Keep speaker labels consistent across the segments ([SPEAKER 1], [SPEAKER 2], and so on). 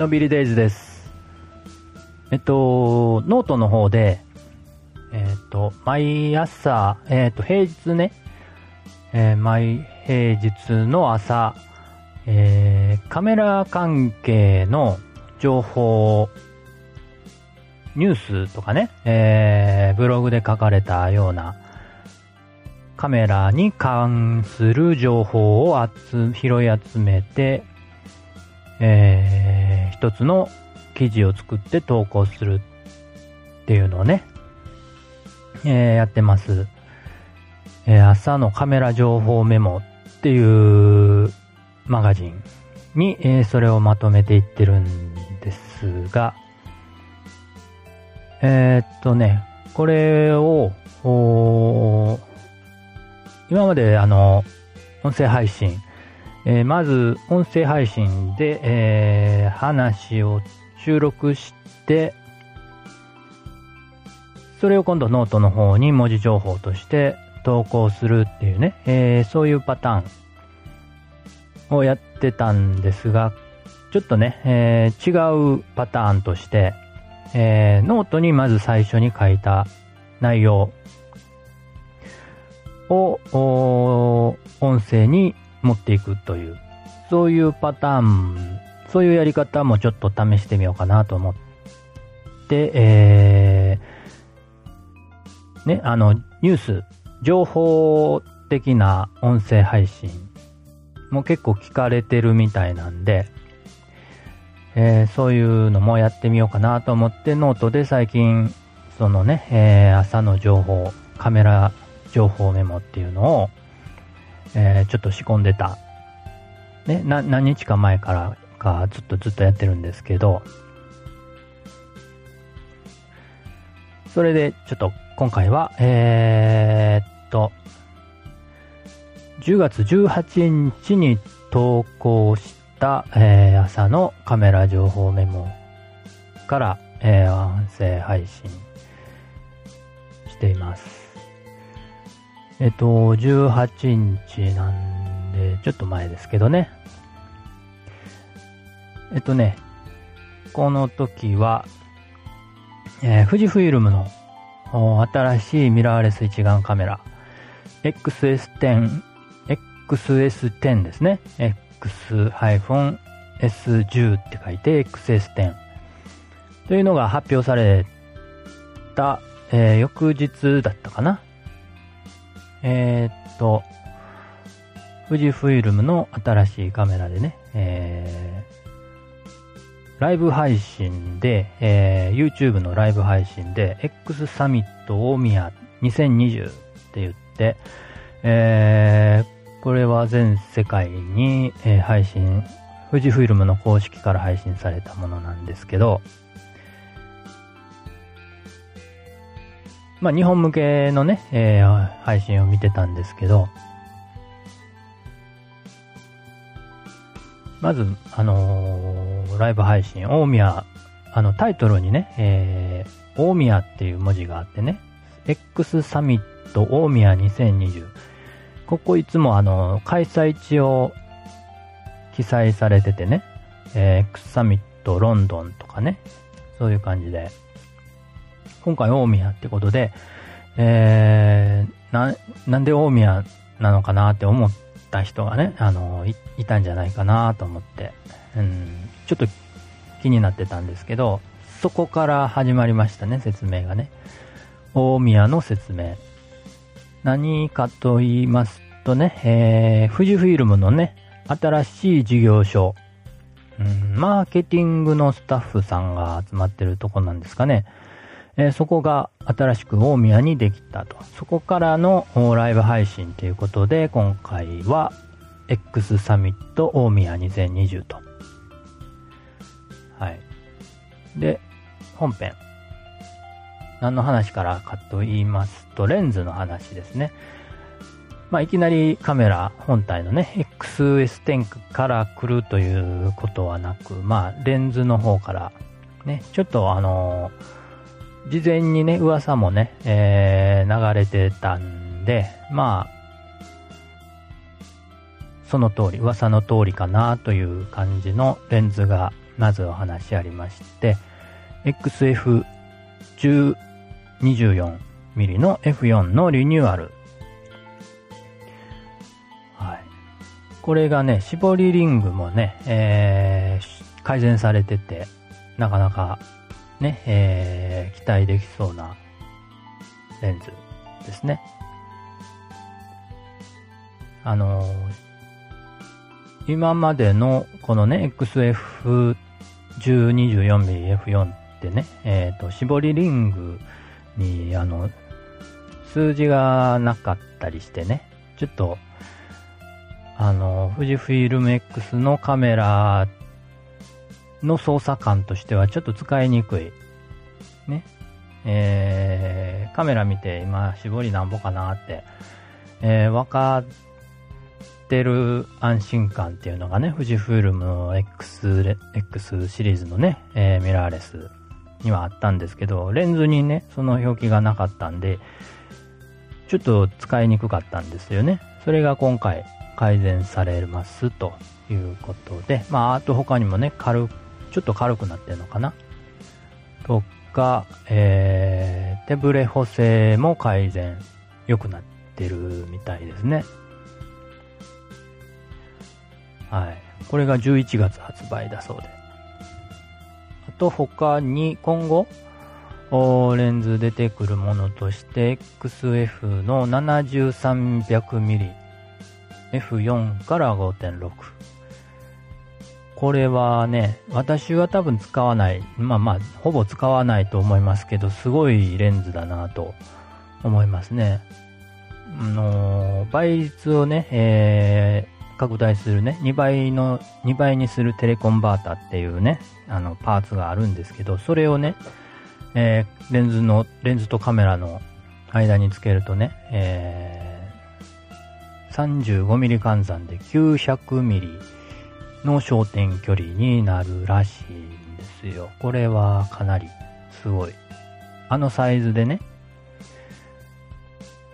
[SPEAKER 1] のんびりデイズです。えっと、ノートの方で、えっと、毎朝、えっと、平日ね、えー毎平日の朝、えーカメラ関係の情報、ニュースとかね、えーブログで書かれたような、カメラに関する情報を拾い集めて、えー一つの記事を作って投稿するっていうのをね、えーやってます。えー朝のカメラ情報メモっていうマガジンに、えーそれをまとめていってるんですが、えーっとね、これを、今まであの、音声配信、えーまず音声配信で、えー話を収録して、それを今度ノートの方に文字情報として投稿するっていうね、えーそういうパターンをやってたんですが、ちょっとね、えー違うパターンとして、えーノートにまず最初に書いた内容を音声に持っていくという、そういうパターン、そういうやり方もちょっと試してみようかなと思って、えーね、あの、ニュース、情報的な音声配信も結構聞かれてるみたいなんで、えーそういうのもやってみようかなと思って、ノートで最近、そのね、えー朝の情報、カメラ情報メモっていうのを、えーちょっと仕込んでた。ね、な、何日か前からかずっとずっとやってるんですけど、それでちょっと今回は、えーっと、10月18日に投稿した、えー朝のカメラ情報メモから、えー音声配信しています。えっと、18日なんで、ちょっと前ですけどね。えっとね、この時は、えー富士フイルムの新しいミラーレス一眼カメラ、XS10、XS10 ですね。X-S10 って書いて XS10 というのが発表された、えー翌日だったかな。えーっと、富士フイルムの新しいカメラでね、えーライブ配信で、えー YouTube のライブ配信で、X サミット大宮2020って言って、えーこれは全世界に、えー配信、富士フイルムの公式から配信されたものなんですけど、まあ日本向けのね、えー配信を見てたんですけど、まず、あのーライブ配信、大宮、あの、タイトルにね、えー、大宮っていう文字があってね、X サミット大宮2020。ここいつもあの、開催地を記載されててね、えー X サミットロンドンとかね、そういう感じで、今回大宮ってことで、えー、な、なんで大宮なのかなって思った人がね、あの、いいたんじゃないかなと思って、うん、ちょっと気になってたんですけど、そこから始まりましたね、説明がね。大宮の説明。何かと言いますとね、えー、富士フイルムのね、新しい事業所、うん、マーケティングのスタッフさんが集まってるとこなんですかね。えそこが新しく大宮にできたと。そこからのライブ配信ということで、今回は X サミット大宮2020と。はい。で、本編。何の話からかと言いますと、レンズの話ですね。まあ、いきなりカメラ本体のね、XS10 から来るということはなく、まあ、レンズの方から、ね、ちょっとあのー事前にね、噂もね、えー流れてたんで、まあ、その通り、噂の通りかなという感じのレンズが、まずお話ありまして、XF1024mm の F4 のリニューアル。はい。これがね、絞りリングもね、えー、改善されてて、なかなかね、えー、期待できそうなレンズですね。あのー、今までのこのね、XF1024mmF4 ってね、えっ、ー、と、絞りリングに、あの、数字がなかったりしてね、ちょっと、あの、富士フィルム X のカメラの操作感としてはちょっと使いにくい。ね。えー、カメラ見て今絞りなんぼかなって、えー、分かってる安心感っていうのがね、富士フイルムの X, X シリーズのね、えー、ミラーレスにはあったんですけど、レンズにね、その表記がなかったんで、ちょっと使いにくかったんですよね。それが今回改善されますということで、まあ、あと他にもね、軽、ちょっと軽くなってるのかな？とか、えー、手ブレ補正も改善、良くなってるみたいですね。はい。これが11月発売だそうで。あと他に今後、レンズ出てくるものとして XF の 7300mm F4 から5.6これはね、私は多分使わない。まあまあ、ほぼ使わないと思いますけど、すごいレンズだなと思いますね。あの、倍率をね、えー、拡大するね、2倍の、2倍にするテレコンバータっていうね、あの、パーツがあるんですけど、それをね、えー、レンズの、レンズとカメラの間につけるとね、えー、35mm 換算で 900mm の焦点距離になるらしいんですよ。これはかなりすごい。あのサイズでね、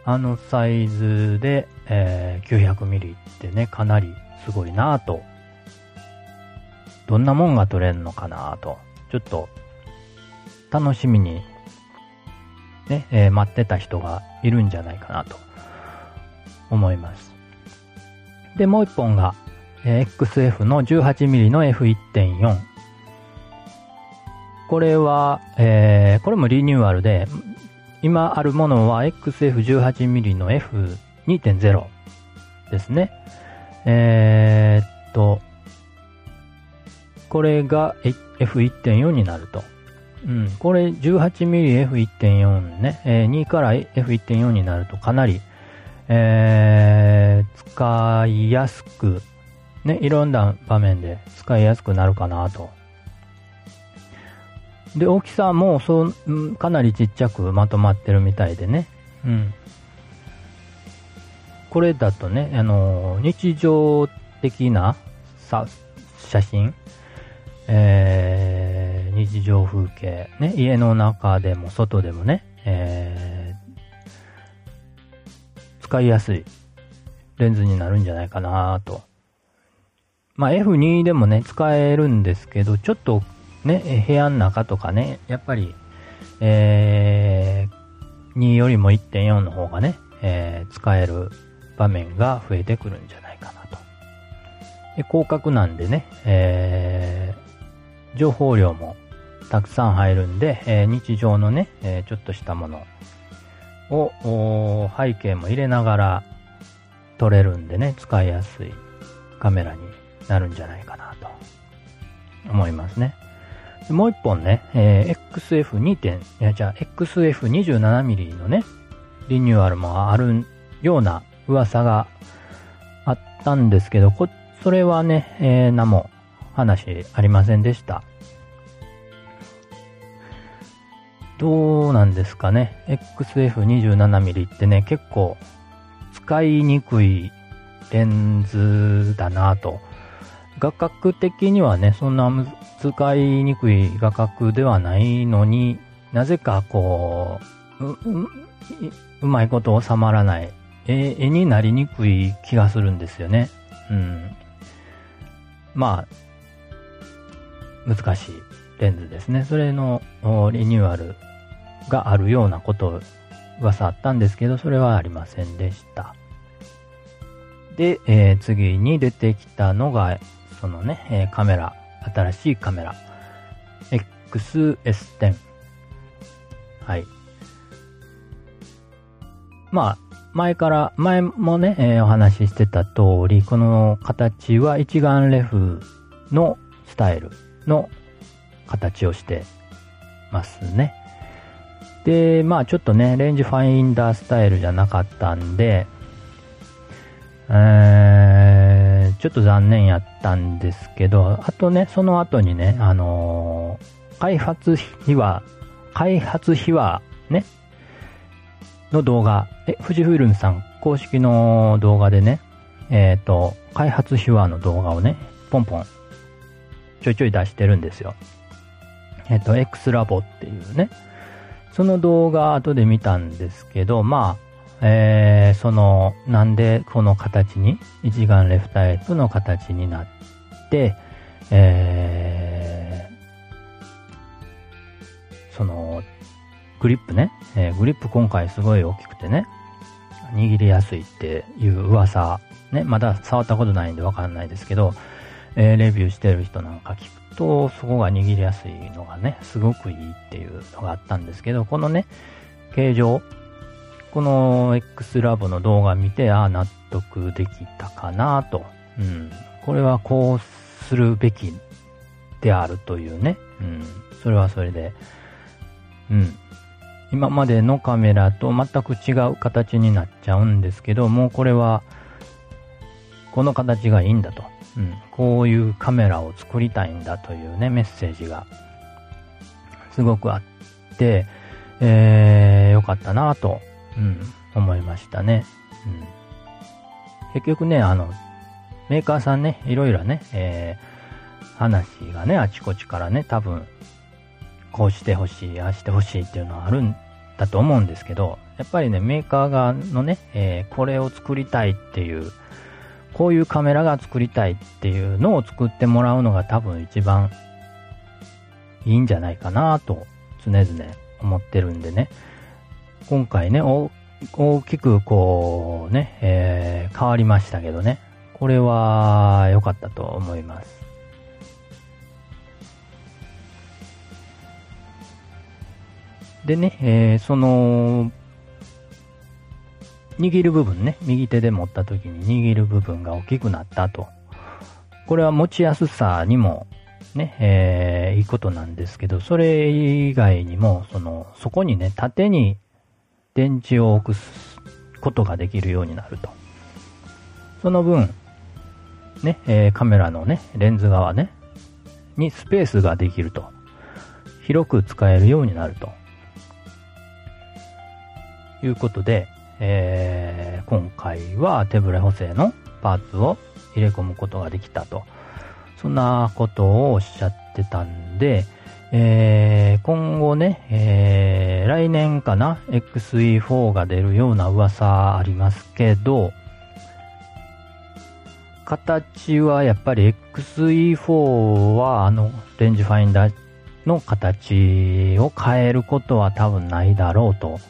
[SPEAKER 1] あのサイズで、えー、900ミリってね、かなりすごいなぁと。どんなもんが撮れるのかなぁと。ちょっと、楽しみに、ね、えー、待ってた人がいるんじゃないかなと思います。で、もう一本が、XF の 18mm の F1.4。これは、えー、これもリニューアルで、今あるものは XF18mm の F2.0 ですね。えー、っと、これが F1.4 になると。うん、これ 18mmF1.4 ね、えー、2から F1.4 になるとかなり、えー、使いやすくね、いろんな場面で使いやすくなるかなと。で、大きさもそう、かなりちっちゃくまとまってるみたいでね。うん。これだとね、あの、日常的なさ写真、えー、日常風景、ね、家の中でも外でもね、えー、使いやすいレンズになるんじゃないかなとまあ F2 でもね、使えるんですけど、ちょっとね、部屋の中とかね、やっぱり、えー、2よりも1.4の方がね、えー、使える場面が増えてくるんじゃないかなと。で広角なんでね、えー、情報量もたくさん入るんで、えー、日常のね、えー、ちょっとしたものを背景も入れながら撮れるんでね、使いやすいカメラになるんじゃないかなと思いますね。もう一本ね、えー、XF2. 点、いや、じゃあ XF27mm のね、リニューアルもあるような噂があったんですけど、こ、それはね、えー、何も話ありませんでした。どうなんですかね。XF27mm ってね、結構使いにくいレンズだなと画角的にはね、そんな使いにくい画角ではないのになぜかこう、う、ううまいこと収まらない、絵絵になりにくい気がするんですよね。うん。まあ、難しいレンズですね。それのリニューアルがあるようなこと噂あったんですけど、それはありませんでした。で、えー、次に出てきたのが、そのね、え、カメラ、新しいカメラ、XS10。はい。まあ、前から、前もね、えー、お話ししてた通り、この形は一眼レフのスタイルの形をしてますね。で、まあちょっとね、レンジファインダースタイルじゃなかったんで、えー、ちょっと残念やったんですけど、あとね、その後にね、あのー、開発秘話、開発秘話ね、の動画、え、富士フイルムさん公式の動画でね、えっ、ー、と、開発秘話の動画をね、ポンポン、ちょいちょい出してるんですよ。えっ、ー、と、X ラボっていうね、その動画後で見たんですけど、まあ、えー、その、なんでこの形に、一眼レフタイプの形になって、えー、その、グリップね、えー、グリップ今回すごい大きくてね、握りやすいっていう噂、ね、まだ触ったことないんでわかんないですけど、えー、レビューしてる人なんか聞くと、そこが握りやすいのがね、すごくいいっていうのがあったんですけど、このね、形状、この X ラボの動画見て、ああ、納得できたかなと。うん。これはこうするべきであるというね。うん。それはそれで、うん。今までのカメラと全く違う形になっちゃうんですけど、もうこれは、この形がいいんだと。うん、こういうカメラを作りたいんだというね、メッセージがすごくあって、えー、よかったなと、うん、思いましたね。うん、結局ね、あの、メーカーさんね、いろいろね、えー、話がね、あちこちからね、多分、こうしてほしい、ああしてほしいっていうのはあるんだと思うんですけど、やっぱりね、メーカー側のね、えー、これを作りたいっていう、こういうカメラが作りたいっていうのを作ってもらうのが多分一番いいんじゃないかなと常々思ってるんでね。今回ね、大きくこうね、えー、変わりましたけどね。これは良かったと思います。でね、えー、その、握る部分ね、右手で持った時に握る部分が大きくなったと。これは持ちやすさにもね、えー、いいことなんですけど、それ以外にも、その、そこにね、縦に電池を置くことができるようになると。その分、ね、えー、カメラのね、レンズ側ね、にスペースができると。広く使えるようになると。いうことで、えー、今回は手ぶれ補正のパーツを入れ込むことができたと。そんなことをおっしゃってたんで、えー、今後ね、えー、来年かな、XE4 が出るような噂ありますけど、形はやっぱり XE4 はあのレンジファインダーの形を変えることは多分ないだろうと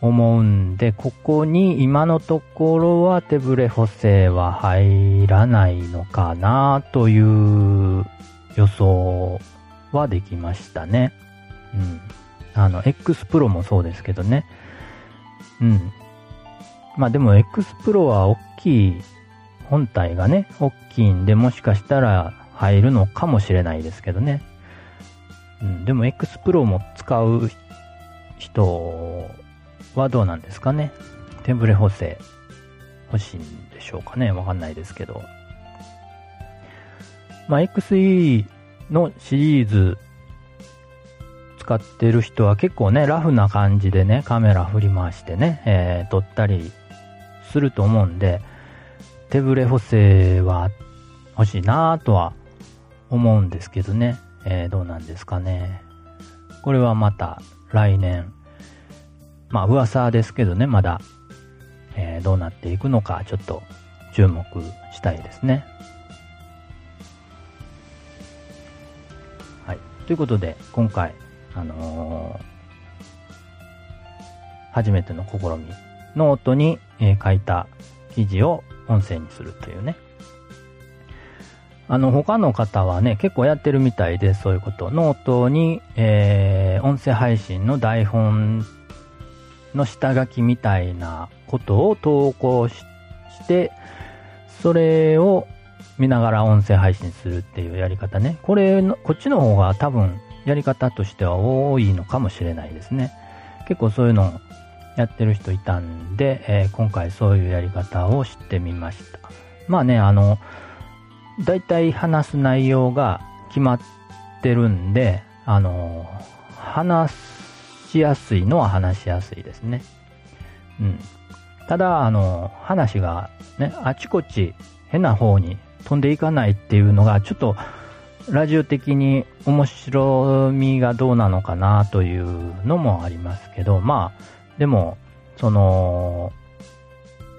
[SPEAKER 1] 思うんで、ここに今のところは手ブレ補正は入らないのかなという予想はできましたね。うん。あの、X Pro もそうですけどね。うん。まあでも X Pro は大きい、本体がね、大きいんで、もしかしたら入るのかもしれないですけどね。うん、でも X Pro も使う人はどうなんですかね。テンブレ補正欲しいんでしょうかね。わかんないですけど。まあ、XE のシリーズ使ってる人は結構ね、ラフな感じでね、カメラ振り回してね、えー、撮ったりすると思うんで、手ブレ補正は欲しいなぁとは思うんですけどね、えー、どうなんですかね。これはまた来年まあ噂ですけどね、まだ、えー、どうなっていくのか、ちょっと注目したいですね。ということで、今回、あのー初めての試み、ノートに、えー書いた記事を音声にするというね。あの、他の方はね、結構やってるみたいで、そういうこと。ノートに、えー音声配信の台本の下書きみたいなことを投稿しして、それを見ながら音声配信するっていうやり方ね。これの、こっちの方が多分やり方としては多いのかもしれないですね。結構そういうのやってる人いたんで、えー今回そういうやり方を知ってみました。まあね、あの、だいたい話す内容が決まってるんで、あの、話しやすいのは話しやすいですね。うん。ただ、あの、話がね、あちこち変な方に飛んでいかないっていうのが、ちょっと、ラジオ的に面白みがどうなのかなというのもありますけど、まあ、でも、その、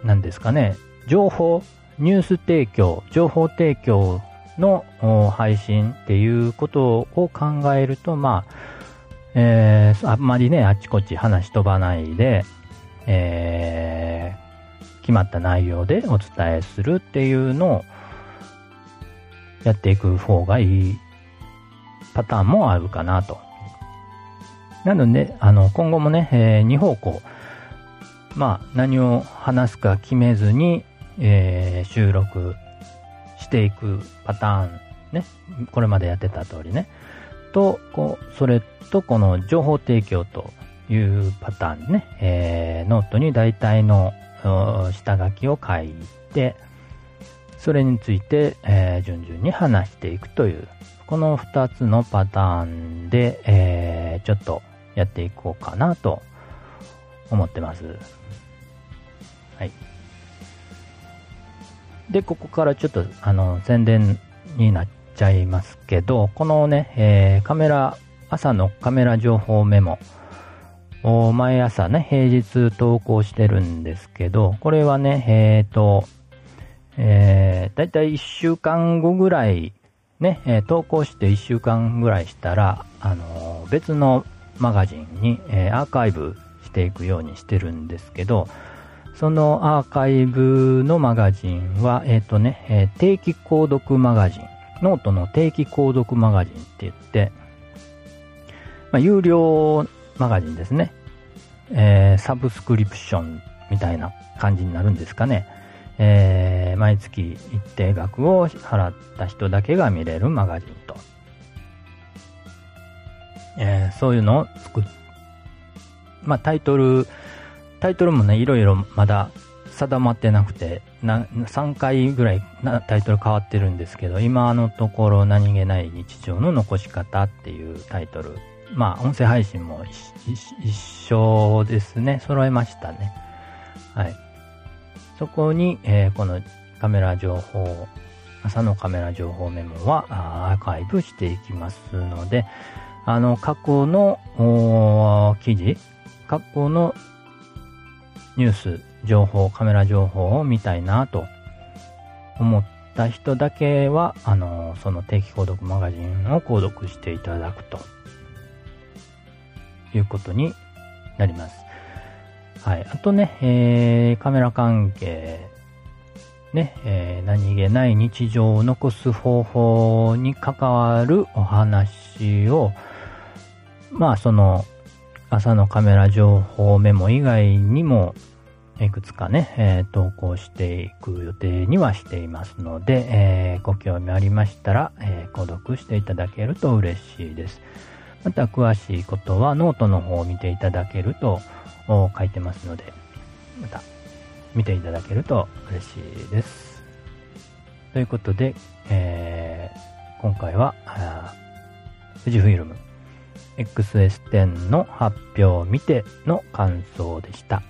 [SPEAKER 1] なんですかね、情報、ニュース提供、情報提供の配信っていうことを考えると、まあ、えーあんまりね、あちこち話飛ばないで、えー決まった内容でお伝えするっていうのをやっていく方がいいパターンもあるかなと。なので、あの、今後もね、えー、2方向、まあ、何を話すか決めずに、えー収録していくパターン、ね、これまでやってた通りね、と、こう、それとこの情報提供というパターンね、えーノートに大体の下書きを書いて、それについて、えー順々に話していくという、この2つのパターンで、えーちょっとやっていこうかなと思ってます。はい。で、ここからちょっと、あの、宣伝になっちゃいますけど、このね、えーカメラ、朝のカメラ情報メモを毎朝ね、平日投稿してるんですけど、これはね、えっ、と、えー、だいたい1週間後ぐらい、ね、え投稿して1週間ぐらいしたら、あのー別のマガジンに、えーアーカイブしていくようにしてるんですけど、そのアーカイブのマガジンは、えっ、とね、えー定期購読マガジン、ノートの定期購読マガジンって言って、まあ、有料マガジンですね。えーサブスクリプションみたいな感じになるんですかね。えー毎月一定額を払った人だけが見れるマガジンと。えーそういうのを作っ、まあタイトル、タイトルもね、いろいろまだ定まってなくて、な3回ぐらいなタイトル変わってるんですけど、今のところ何気ない日常の残し方っていうタイトル。まあ音声配信も一緒ですね。揃えましたね。はい。そこに、えーこのカメラ情報、朝のカメラ情報メモはアーカイブしていきますので、あの、過去の記事、過去のニュース、情報、カメラ情報を見たいなと思った人だけは、あの、その定期購読マガジンを購読していただくということになります。はい。あとね、えー、カメラ関係、ね、えー何気ない日常を残す方法に関わるお話を、まあ、その、朝のカメラ情報メモ以外にも、いくつかね、えー投稿していく予定にはしていますので、えーご興味ありましたら、えー購読していただけると嬉しいです。また詳しいことはノートの方を見ていただけるとお書いてますので、また見ていただけると嬉しいです。ということで、えー今回は、富士フイルム XS10 の発表を見ての感想でした。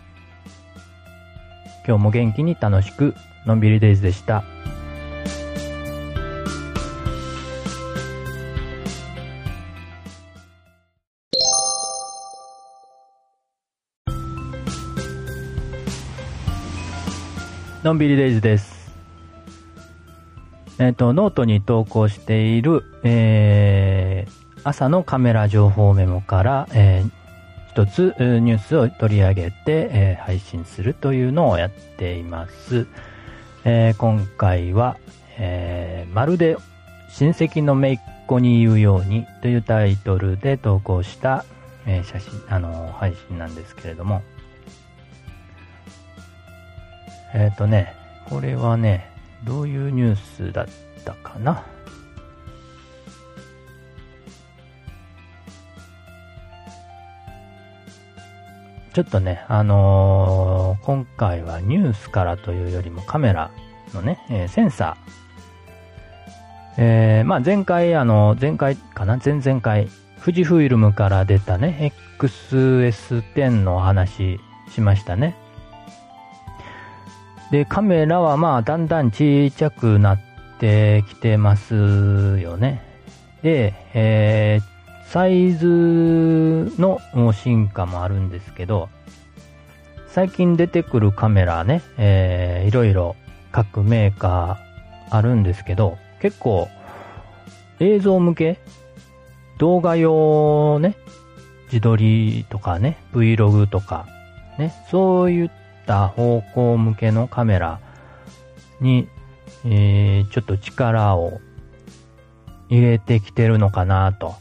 [SPEAKER 1] 今日も元気に楽しく、のんびりデイズでした。のんびりデイズです。えっ、と、ノートに投稿している、えー、朝のカメラ情報メモから、えー、一つニュースを取り上げて、えー、配信するというのをやっています。えー、今回は、えー、まるで親戚の姪っ子に言うようにというタイトルで投稿した、え写真、あの配信なんですけれども、えっ、とね、これはね、どういうニュースだったかな？ちょっとね、あのー、今回はニュースからというよりもカメラのね、えー、センサー。えー、まあ前回、あの、前回かな？前々回、富士フイルムから出たね、XS10 の話しましたね。で、カメラはまあだんだんちっちゃくなってきてますよね。で、えー、サイズの進化もあるんですけど、最近出てくるカメラね、えー、いろいろ各メーカーあるんですけど、結構映像向け動画用ね、自撮りとかね、Vlog とか、ね、そういった方向向けのカメラに、えー、ちょっと力を入れてきてるのかなと。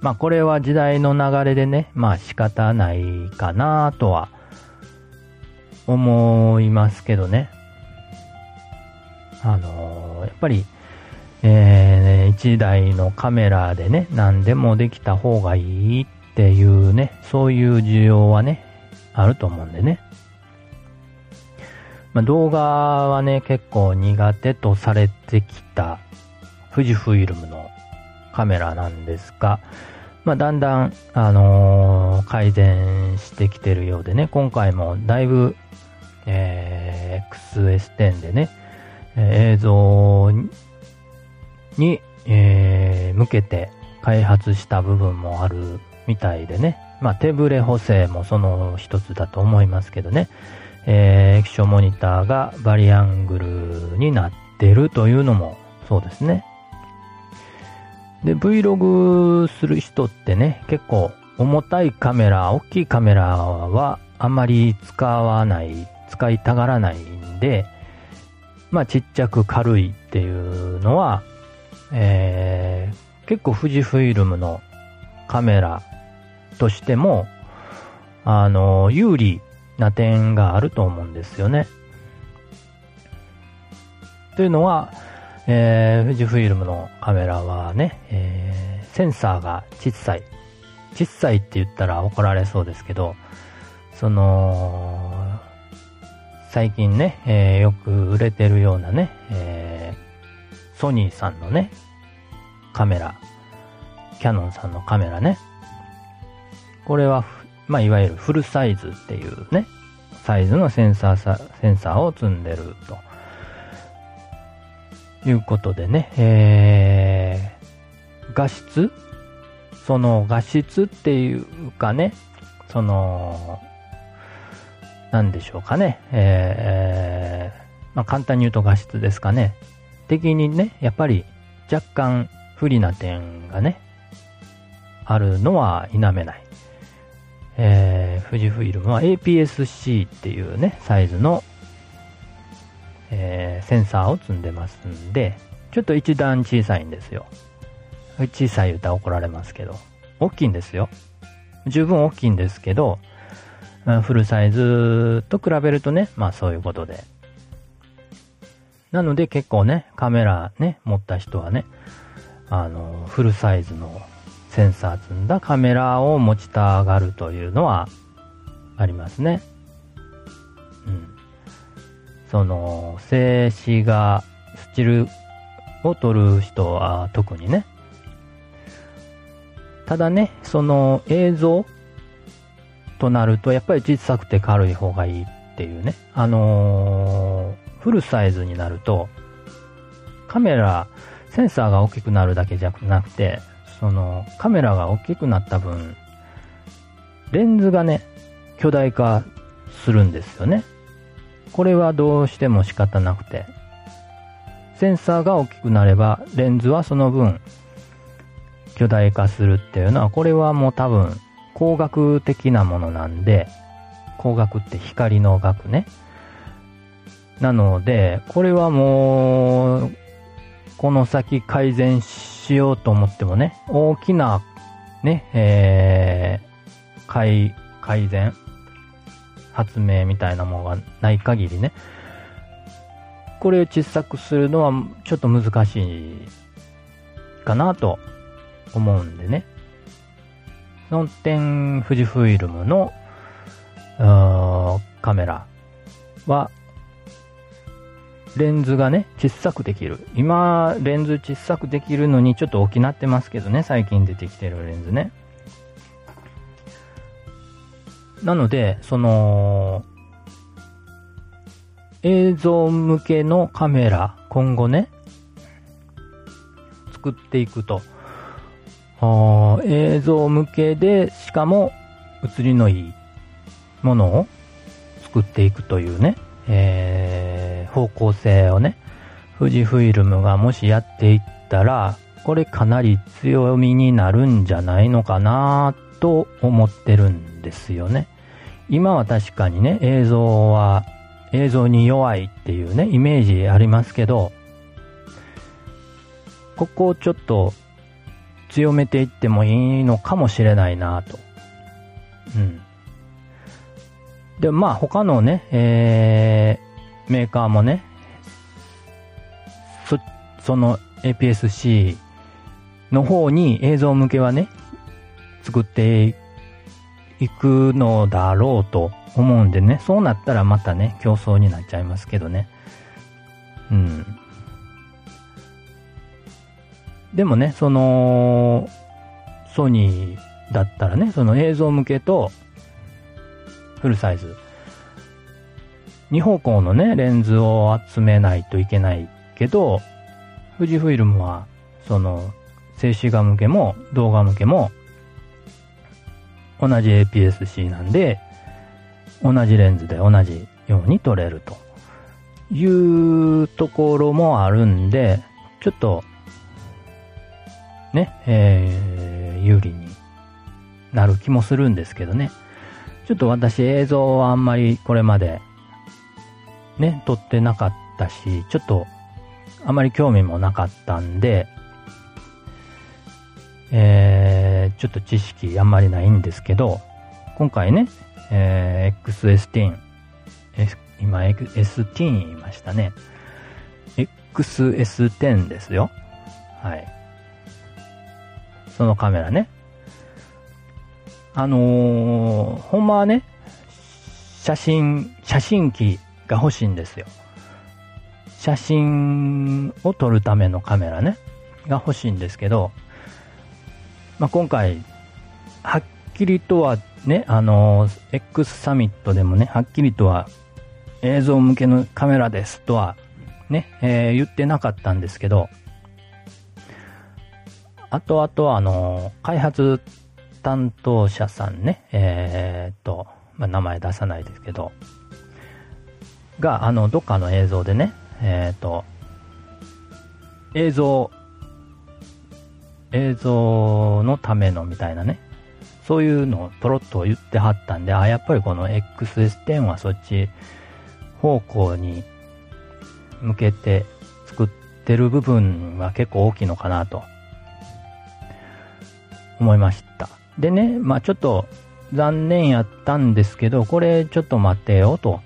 [SPEAKER 1] まあこれは時代の流れでね、まあ仕方ないかなとは思いますけどね。あのー、やっぱり、えー、一台のカメラでね、何でもできた方がいいっていうね、そういう需要はね、あると思うんでね。まあ、動画はね、結構苦手とされてきた富士フイルムのカメラなんですが、まあ、だんだん、あのー、改善してきてるようでね、今回もだいぶ、えー、XS10 でね、え、映像に、えー、向けて開発した部分もあるみたいでね、まあ、手ブレ補正もその一つだと思いますけどね、えー、液晶モニターがバリアングルになってるというのもそうですね。で、Vlog する人ってね、結構重たいカメラ、大きいカメラはあんまり使わない、使いたがらないんで、まあちっちゃく軽いっていうのは、えー、結構富士フイルムのカメラとしても、あの、有利な点があると思うんですよね。というのは、えー、富士フイルムのカメラはね、えー、センサーが小さい。小さいって言ったら怒られそうですけど、その、最近ね、えー、よく売れてるようなね、えー、ソニーさんのね、カメラ、キャノンさんのカメラね。これは、まあ、いわゆるフルサイズっていうね、サイズのセンサーさ、センサーを積んでると。いうことでね、えー、画質？その画質っていうかね、その、なんでしょうかね、えー、まあ、簡単に言うと画質ですかね。的にね、やっぱり若干不利な点がね、あるのは否めない。えー、富士フイルムは APS-C っていうね、サイズのえー、センサーを積んでますんで、ちょっと一段小さいんですよ。小さい歌怒られますけど、大きいんですよ。十分大きいんですけど、フルサイズと比べるとね、まあそういうことで。なので結構ね、カメラね、持った人はね、あの、フルサイズのセンサー積んだカメラを持ちたがるというのはありますね。うん。その、静止画、スチルを撮る人は特にね。ただね、その映像となると、やっぱり小さくて軽い方がいいっていうね。あのー、フルサイズになると、カメラ、センサーが大きくなるだけじゃなくて、そのカメラが大きくなった分、レンズがね、巨大化するんですよね。これはどうしても仕方なくて、センサーが大きくなれば、レンズはその分、巨大化するっていうのは、これはもう多分、光学的なものなんで、光学って光の学ね。なので、これはもう、この先改善しようと思ってもね、大きな、ね、えー、改、改善、発明みたいなものがない限りね、これを小さくするのはちょっと難しいかなと思うんでね。その点、富士フイルムのカメラは、レンズがね、小さくできる。今、レンズ小さくできるのにちょっと大きなってますけどね、最近出てきてるレンズね。なので、その、映像向けのカメラ、今後ね、作っていくと、映像向けで、しかも映りのいいものを作っていくというね、えー、方向性をね、富士フイルムがもしやっていったら、これかなり強みになるんじゃないのかなと思ってるんですよね。今は確かにね、映像は、映像に弱いっていうね、イメージありますけど、ここをちょっと強めていってもいいのかもしれないなと。うん。で、まあ他のね、え、メーカーもね、そ、その APS-C の方に映像向けはね、作っていくのだろうと思うんでね、そうなったらまたね、競争になっちゃいますけどね。うん。でもね、その、ソニーだったらね、その映像向けと、フルサイズ。2方向のね、レンズを集めないといけないけど、富士フイルムは、その、静止画向けも動画向けも、同じ APS-C なんで、同じレンズで同じように撮れるというところもあるんで、ちょっとね、えー、有利になる気もするんですけどね。ちょっと私映像はあんまりこれまでね、撮ってなかったし、ちょっとあまり興味もなかったんで、えー、ちょっと知識あんまりないんですけど、今回ね、えー、XS10、S、今 S10 言いましたね。XS10 ですよ。はい。そのカメラね。あのー、ほんまはね、写真、写真機が欲しいんですよ。写真を撮るためのカメラね、が欲しいんですけど、まあ、今回、はっきりとはね、あの、X サミットでもね、はっきりとは映像向けのカメラですとはね、えー、言ってなかったんですけど、あとあとあの、開発担当者さんね、えー、っと、まあ、名前出さないですけど、が、あの、どっかの映像でね、えー、っと、映像、映像のためのみたいなね、そういうのをポロッと言ってはったんで、あ、やっぱりこの XS10 はそっち方向に向けて作ってる部分は結構大きいのかなと。思いました。でね、まあちょっと残念やったんですけど、これちょっと待ってよと。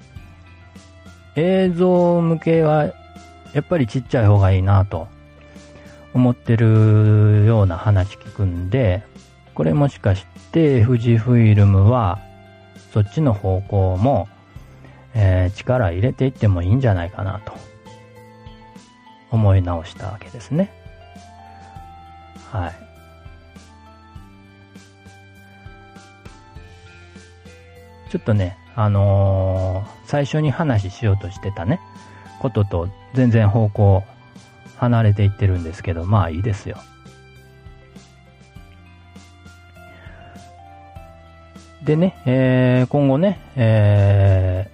[SPEAKER 1] 映像向けはやっぱりちっちゃい方がいいなと思ってるような話聞くんで、これもしかして富士フイルムはそっちの方向も、えー、力入れていってもいいんじゃないかなと思い直したわけですね。はい。ちょっとね、あのー、最初に話しようとしてたね、ことと全然方向離れていってるんですけど、まあいいですよ。でね、えー、今後ね、え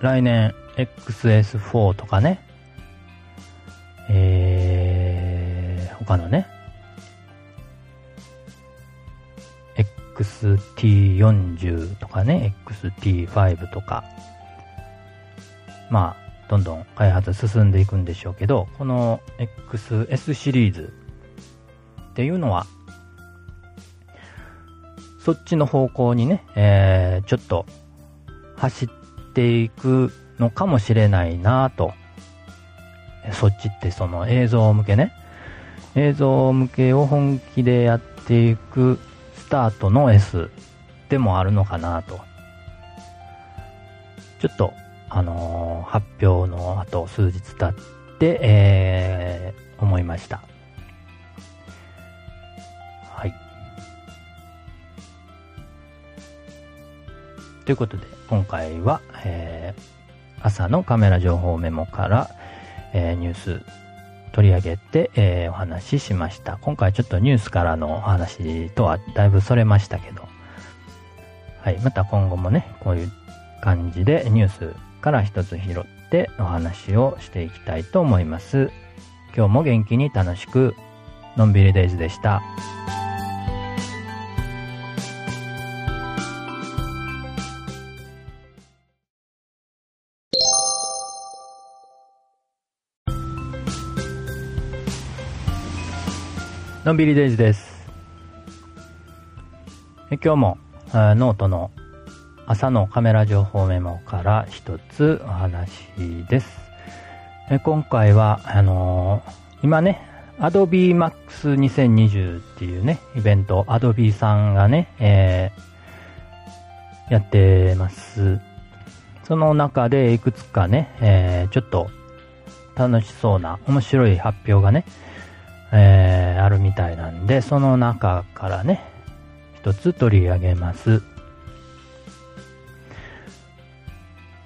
[SPEAKER 1] ー、来年 XS4 とかね、えー、他のね、XT40 とかね、XT5 とか、まあ、どんどん開発進んでいくんでしょうけど、この XS シリーズっていうのは、そっちの方向にね、えー、ちょっと走っていくのかもしれないなと。そっちってその映像向けね。映像向けを本気でやっていくスタートの S でもあるのかなと。ちょっと、あのー、発表の後数日経って、えー、思いました。はい。ということで、今回は、えー、朝のカメラ情報メモから、えー、ニュース取り上げて、えー、お話ししました。今回ちょっとニュースからのお話とはだいぶそれましたけど、はい、また今後もね、こういう感じでニュースから一つ拾ってお話をしていきたいと思います。今日も元気に楽しく、のんびりデイズでした。のんびりデイズです。今日もノートの朝のカメラ情報メモから一つお話です。え今回は、あのー、今ね、Adobe Max 2020っていうね、イベント、Adobe さんがね、えー、やってます。その中でいくつかね、えー、ちょっと楽しそうな面白い発表がね、えー、あるみたいなんで、その中からね、一つ取り上げます。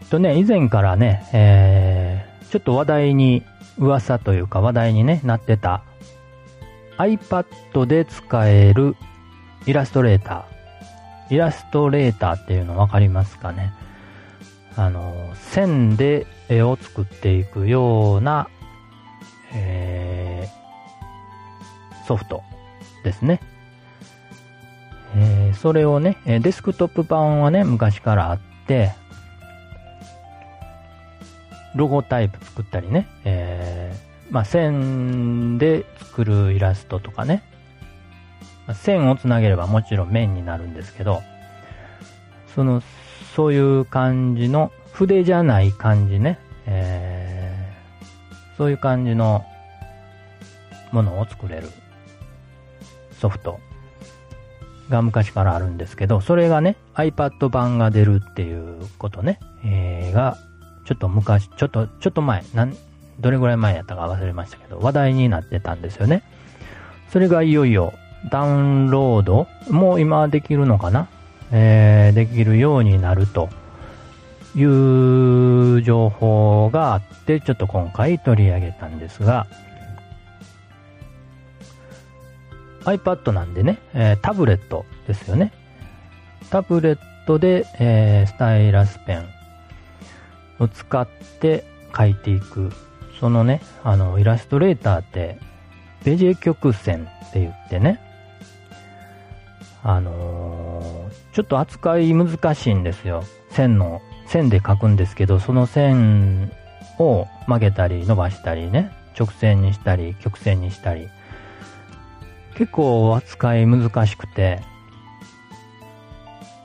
[SPEAKER 1] っとね、以前からね、えー、ちょっと話題に、噂というか話題に、ね、なってた iPad で使えるイラストレーター。イラストレーターっていうの分かりますかね？あの、線で絵を作っていくような、えー、ソフトですね。えー、それをね、デスクトップ版はね、昔からあって、ロゴタイプ作ったりね、えー、まあ、線で作るイラストとかね、まあ、線をつなげればもちろん面になるんですけど、その、そういう感じの、筆じゃない感じね、えー、そういう感じのものを作れる。ソフトが昔からあるんですけど、それがね、iPad 版が出るっていうことね、えー、が、ちょっと昔、ちょっと、ちょっと前、なん、どれぐらい前やったか忘れましたけど、話題になってたんですよね。それがいよいよダウンロードも今できるのかな？えー、できるようになるという情報があって、ちょっと今回取り上げたんですが、iPad なんでね、えー、タブレットですよね。タブレットで、えー、スタイラスペンを使って描いていく。そのね、あの、イラストレーターって、ベジェ曲線って言ってね、あのー、ちょっと扱い難しいんですよ。線の、線で描くんですけど、その線を曲げたり伸ばしたりね、直線にしたり、曲線にしたり、結構扱い難しくて、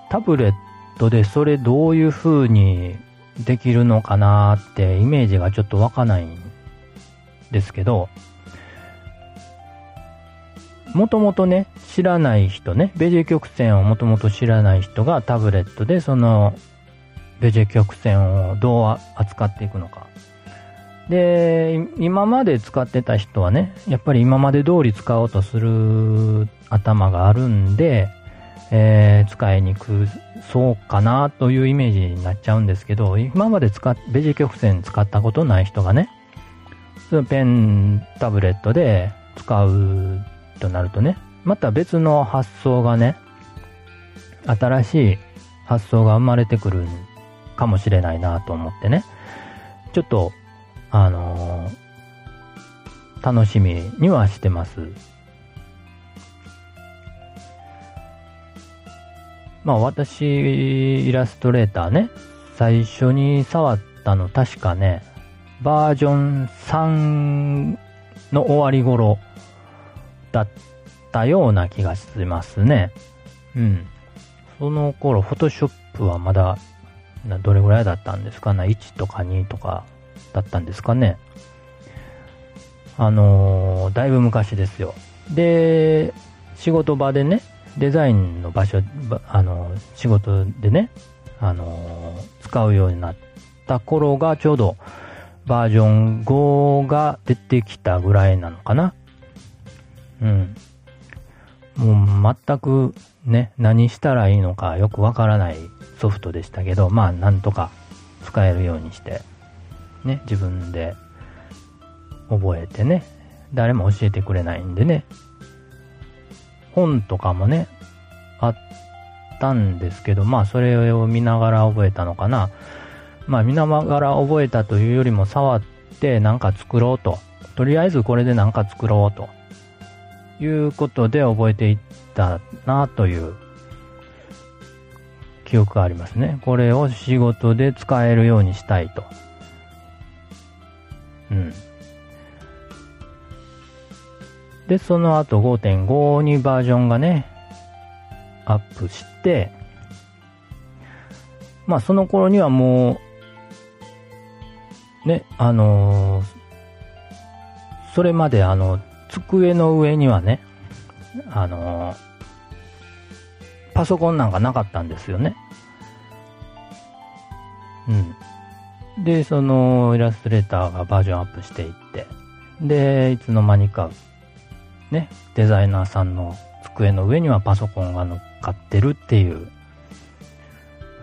[SPEAKER 1] タブレットでそれどういう風にできるのかなってイメージがちょっとわかないんですけど、もともとね、知らない人ね、ベジェ曲線をもともと知らない人がタブレットでそのベジェ曲線をどう扱っていくのか。で、今まで使ってた人はね、やっぱり今まで通り使おうとする頭があるんで、えー、使いにくそうかなというイメージになっちゃうんですけど、今まで使っ、ベジ曲線使ったことない人がね、そのペンタブレットで使うとなるとね、また別の発想がね、新しい発想が生まれてくるかもしれないなと思ってね、ちょっとあのー、楽しみにはしてます。まあ私、イラストレーターね、最初に触ったの確かね、バージョン3の終わり頃だったような気がしますね。うん。その頃、フォトショップはまだ、どれぐらいだったんですかね ?1 とか2とかだったんですかね？あのー、だいぶ昔ですよ。で、仕事場でね、デザインの場所、あの、仕事でね、あの、使うようになった頃がちょうどバージョン5が出てきたぐらいなのかな。うん。もう全くね、何したらいいのかよくわからないソフトでしたけど、まあなんとか使えるようにして、ね、自分で覚えてね、誰も教えてくれないんでね、本とかもね、あったんですけど、まあそれを見ながら覚えたのかな。まあ見ながら覚えたというよりも触ってなんか作ろうと。とりあえずこれでなんか作ろうと。いうことで覚えていったなという記憶がありますね。これを仕事で使えるようにしたいと。うん。で、その後5.5にバージョンがね、アップして、まあその頃にはもう、ね、あのー、それまであの、机の上にはね、あのー、パソコンなんかなかったんですよね。うん。で、そのイラストレーターがバージョンアップしていって、で、いつの間にかね、デザイナーさんの机の上にはパソコンが乗っかってるっていう、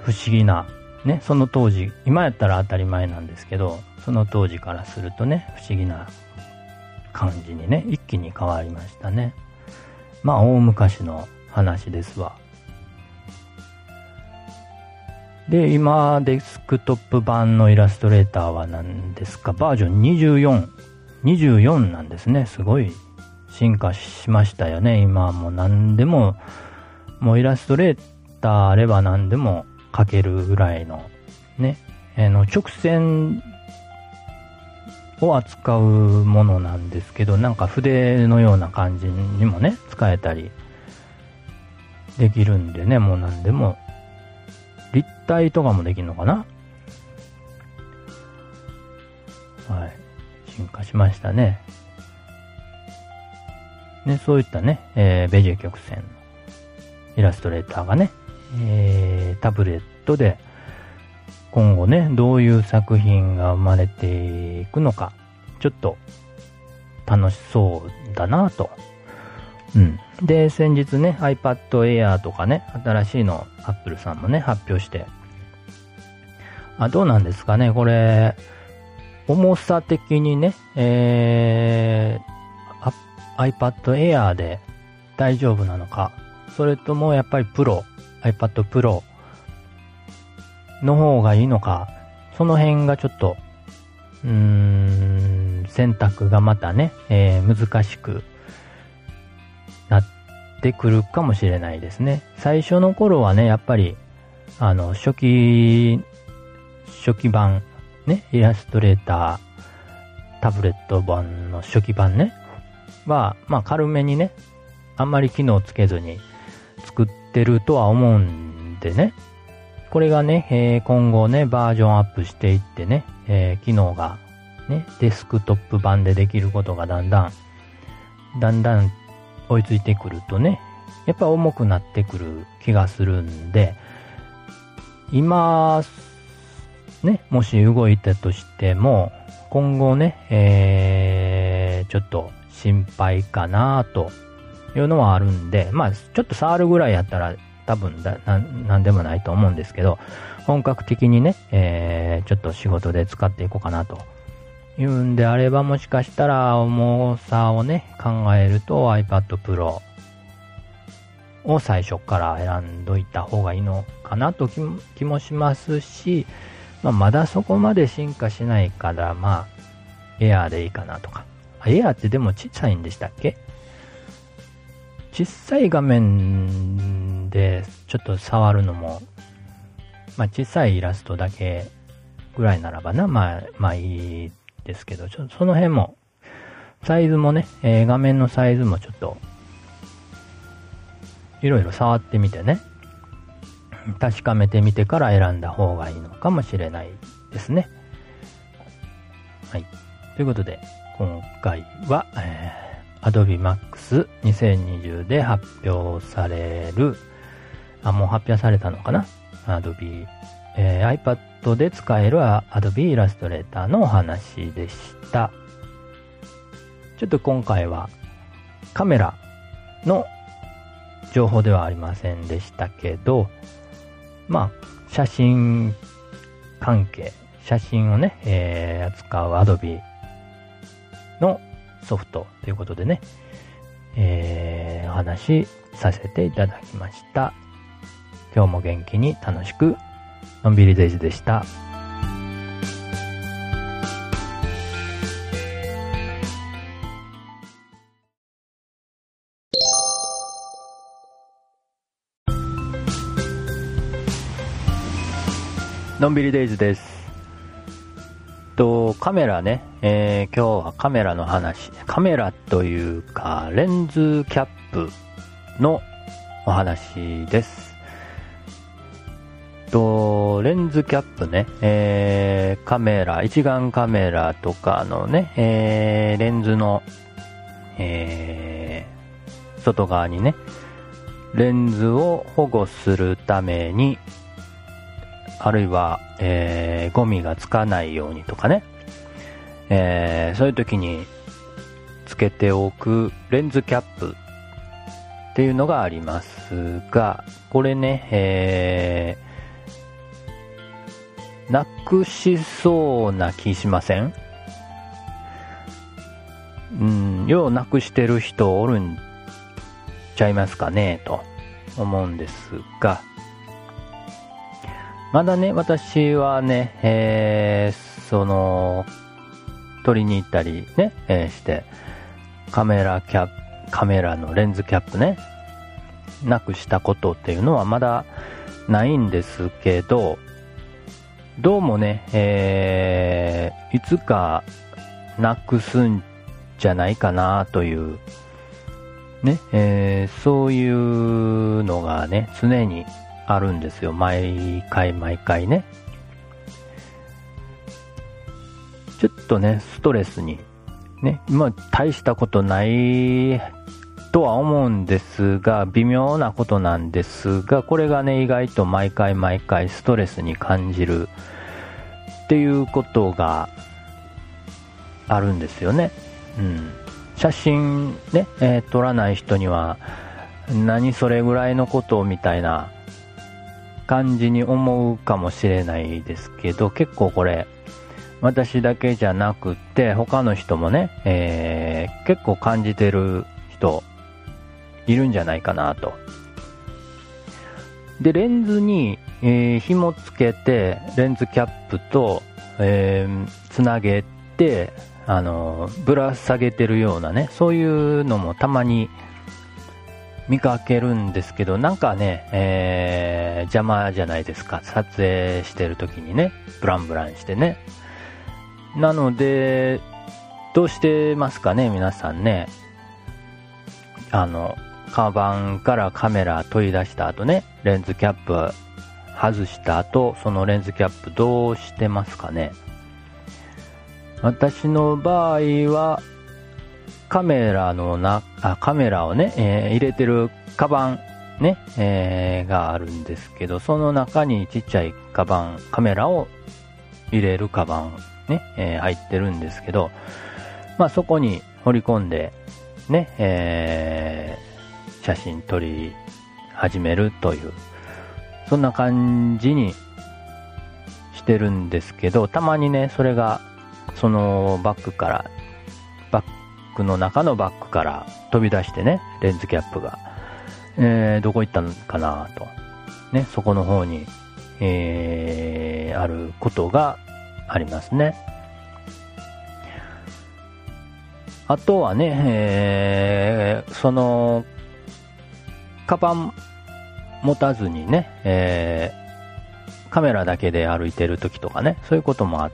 [SPEAKER 1] 不思議な、ね、その当時、今やったら当たり前なんですけど、その当時からするとね、不思議な感じにね、一気に変わりましたね。まあ、大昔の話ですわ。で、今、デスクトップ版のイラストレーターは何ですか？バージョン24。24なんですね。すごい進化しましたよね。今もう何でも、もうイラストレーターあれば何でも描けるぐらいの、ね、えの直線を扱うものなんですけど、なんか筆のような感じにもね、使えたりできるんでね、もう何でも、立体とかもできるのかなはい。進化しましたね。ね、そういったね、えー、ベジェ曲線のイラストレーターがね、えー、タブレットで今後ね、どういう作品が生まれていくのか、ちょっと楽しそうだなと。うん。で、先日ね、iPad Air とかね、新しいの Apple さんもね、発表して。あ、どうなんですかね、これ、重さ的にね、えー、iPad Air で大丈夫なのか、それともやっぱり Pro、iPad Pro の方がいいのか、その辺がちょっと、うーん、選択がまたね、えー、難しくなってくるかもしれないですね。最初の頃はね、やっぱり、あの、初期、初期版、ね、イラストレーター、タブレット版の初期版ね、は、まあ軽めにね、あんまり機能つけずに作ってるとは思うんでね。これがね、えー、今後ね、バージョンアップしていってね、えー、機能がね、デスクトップ版でできることがだんだん、だんだん追いついてくるとね、やっぱ重くなってくる気がするんで、今、ね、もし動いたとしても、今後ね、えー、ちょっと心配かなというのはあるんで、まあ、ちょっと触るぐらいやったら多分だな、なんでもないと思うんですけど、本格的にね、えー、ちょっと仕事で使っていこうかなと。いうんであれば、もしかしたら重さをね、考えると iPad Pro を最初から選んどいた方がいいのかなと気もしますし、まあ、まだそこまで進化しないから、まあ、エアーでいいかなとか。エアーってでも小さいんでしたっけ？小さい画面で、ちょっと触るのも、まあ、小さいイラストだけぐらいならばな、まあ、まあいいですけど、ちょっとその辺も、サイズもね、えー、画面のサイズもちょっと、いろいろ触ってみてね、確かめてみてから選んだ方がいいのかもしれないですね。はい。ということで、今回は、えー、Adobe Max 2020で発表される、あ、もう発表されたのかな ?Adobe、えー、iPad で使える Adobe Illustrator のお話でした。ちょっと今回はカメラの情報ではありませんでしたけど、まあ、写真関係、写真をね、えー、扱う Adobe のソフトということでね、えー、お話しさせていただきました。今日も元気に楽しく、のんびりデイズでした。のんびりデイズです。と、カメラね、えー、今日はカメラの話、カメラというか、レンズキャップのお話です。と、レンズキャップね、えー、カメラ、一眼カメラとかのね、えー、レンズの、えー、外側にね、レンズを保護するために、あるいは、えー、ゴミがつかないようにとかね、えー、そういう時につけておくレンズキャップっていうのがありますが、これね、えー、なくしそうな気しません？うん、ようなくしてる人おるんちゃいますかねと思うんですが、まだね、私はね、えー、その、取りに行ったりね、えー、して、カメラキャップ、カメラのレンズキャップね、なくしたことっていうのはまだないんですけど、どうもね、えー、いつかなくすんじゃないかなという、ね、えー、そういうのがね、常にあるんですよ。毎回毎回ね。ちょっとね、ストレスに、ね、まあ、大したことないとは思うんですが、微妙なことなんですが、これがね、意外と毎回毎回ストレスに感じるっていうことがあるんですよね。うん。写真ね、えー、撮らない人には、何それぐらいのことみたいな感じに思うかもしれないですけど、結構これ、私だけじゃなくて、他の人もね、えー、結構感じてる人、いるんじゃないかなと。で、レンズに、えー、紐つけて、レンズキャップと、えー、つなげて、あの、ぶら下げてるようなね、そういうのもたまに見かけるんですけど、なんかね、えー、邪魔じゃないですか。撮影してる時にね、ブランブランしてね。なので、どうしてますかね、皆さんね。あの、カバンからカメラ取り出した後ね、レンズキャップ外した後、そのレンズキャップどうしてますかね。私の場合は、カメラのな、あ、カメラをね、えー、入れてるカバン、ね、えー、があるんですけど、その中にちっちゃいカバン、カメラを入れるカバン、ね、えー、入ってるんですけど、まあそこに掘り込んで、ね、えー、写真撮り始めるという、そんな感じにしてるんですけど、たまにね、それが、そのバッグから、クの中のバッグから飛び出してね、レンズキャップが。えー、どこ行ったのかなと。ね、そこの方に、えー、あることがありますね。あとはね、えー、その、カバン持たずにね、えー、カメラだけで歩いてる時とかね、そういうこともあっ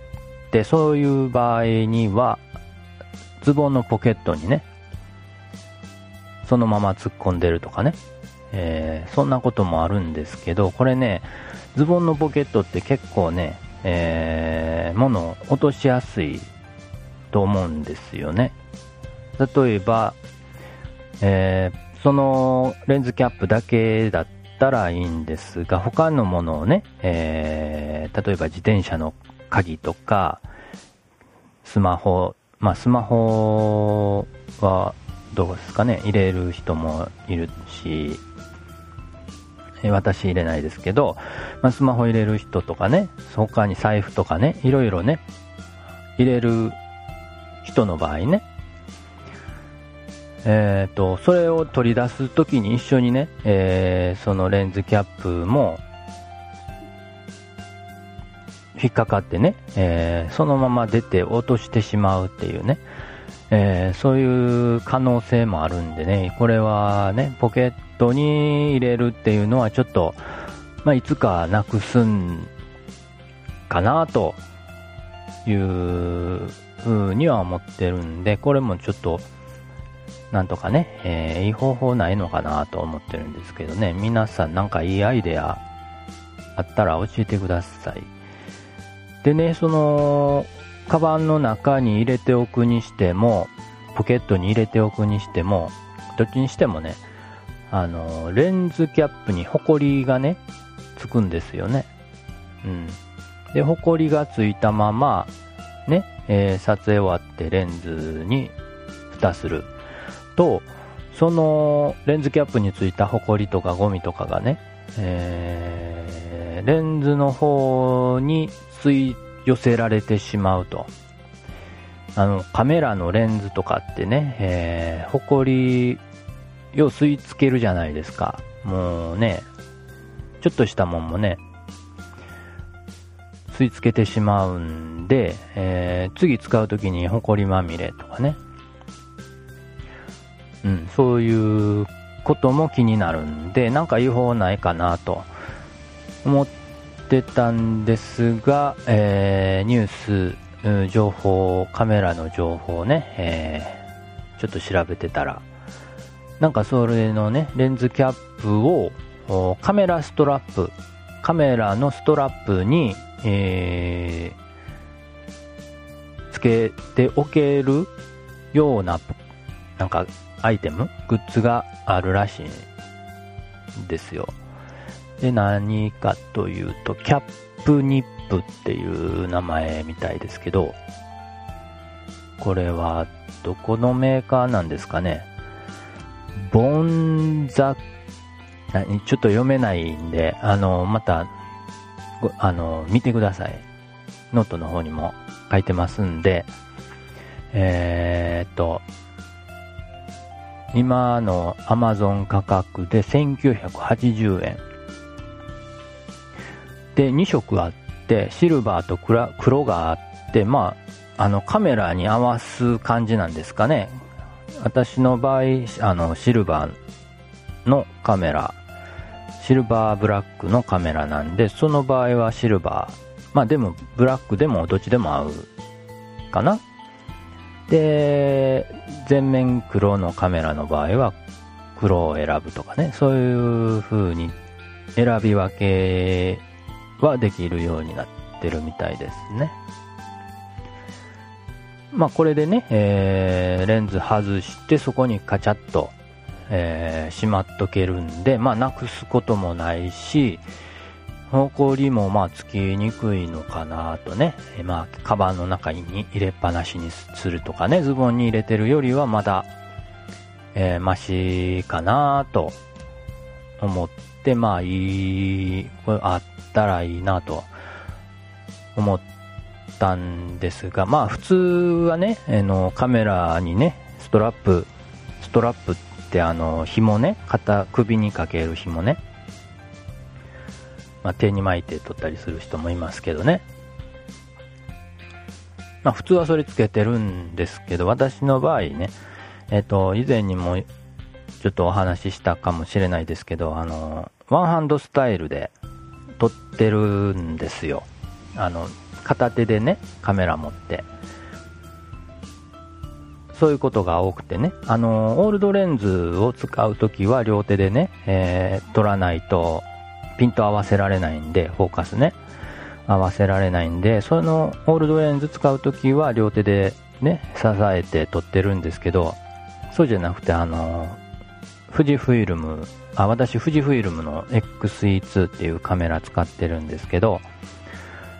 [SPEAKER 1] て、そういう場合には、ズボンのポケットにね、そのまま突っ込んでるとかね、えー、そんなこともあるんですけど、これね、ズボンのポケットって結構ね、えー、物を落としやすいと思うんですよね。例えば、えー、そのレンズキャップだけだったらいいんですが、他のものをね、えー、例えば自転車の鍵とか、スマホ、まあスマホはどうですかね、入れる人もいるし、私入れないですけど、まあ、スマホ入れる人とかね、他に財布とかね、いろいろね、入れる人の場合ね、えっ、ー、と、それを取り出すときに一緒にね、えー、そのレンズキャップも、引っかかってね、えー、そのまま出て落としてしまうっていうね、えー、そういう可能性もあるんでね、これはね、ポケットに入れるっていうのはちょっと、まあ、いつかなくすんかなというふうには思ってるんで、これもちょっと、なんとかね、えー、いい方法ないのかなと思ってるんですけどね、皆さんなんかいいアイデアあったら教えてください。でね、その、カバンの中に入れておくにしても、ポケットに入れておくにしても、どっちにしてもね、あの、レンズキャップにホコリがね、つくんですよね。うん。で、ホコリがついたまま、ね、えー、撮影終わってレンズに蓋すると、そのレンズキャップについたホコリとかゴミとかがね、えー、レンズの方に吸い寄せられてしまうと。あの、カメラのレンズとかってね、えー、ホコリを吸い付けるじゃないですか。もうね、ちょっとしたもんもね、吸い付けてしまうんで、えー、次使う時にホコリまみれとかね。うん、そういうことも気になるんで、なんか違法ないかなと思ってたんですが、えー、ニュース、情報、カメラの情報ね、えー、ちょっと調べてたら、なんかそれのね、レンズキャップをカメラストラップ、カメラのストラップに、えー、つけておけるような、なんかアイテム、グッズがあるらしいんですよ。で、何かというと、キャップニップっていう名前みたいですけど、これはどこのメーカーなんですかね？ボンザ、ちょっと読めないんで、あの、また、あの、見てください。ノートの方にも書いてますんで、えー、っと、今の Amazon 価格で1980円。で、2色あって、シルバーと黒があって、まあ、あの、カメラに合わす感じなんですかね。私の場合、あの、シルバーのカメラ、シルバーブラックのカメラなんで、その場合はシルバー。まあでも、ブラックでもどっちでも合うかな。で、全面黒のカメラの場合は黒を選ぶとかね、そういう風に選び分けはできるようになってるみたいですね。まあこれでね、えー、レンズ外してそこにカチャッと、えー、しまっとけるんで、まあなくすこともないし、ほこりもまあつきにくいのかなとね、まあカバンの中に入れっぱなしにするとかね、ズボンに入れてるよりはまだ、えー、マシかなと思っ、まあいい、あったらいいなと思ったんですが、まあ普通はね、あのカメラにね、ストラップ、ストラップってあの紐ね、肩、首にかける紐ね、まあ、手に巻いて撮ったりする人もいますけどね。まあ、普通はそれつけてるんですけど、私の場合ね、えっ、と、以前にもちょっとお話ししたかもしれないですけど、あの、ワンハンドスタイルで撮ってるんですよ。あの、片手でね、カメラ持って。そういうことが多くてね、あの、オールドレンズを使うときは両手でね、えー、撮らないとピント合わせられないんで、フォーカスね、合わせられないんで、そのオールドレンズ使うときは両手でね、支えて撮ってるんですけど、そうじゃなくて、あの、富士フィルム、あ、私富士フィルムの XE2 っていうカメラ使ってるんですけど、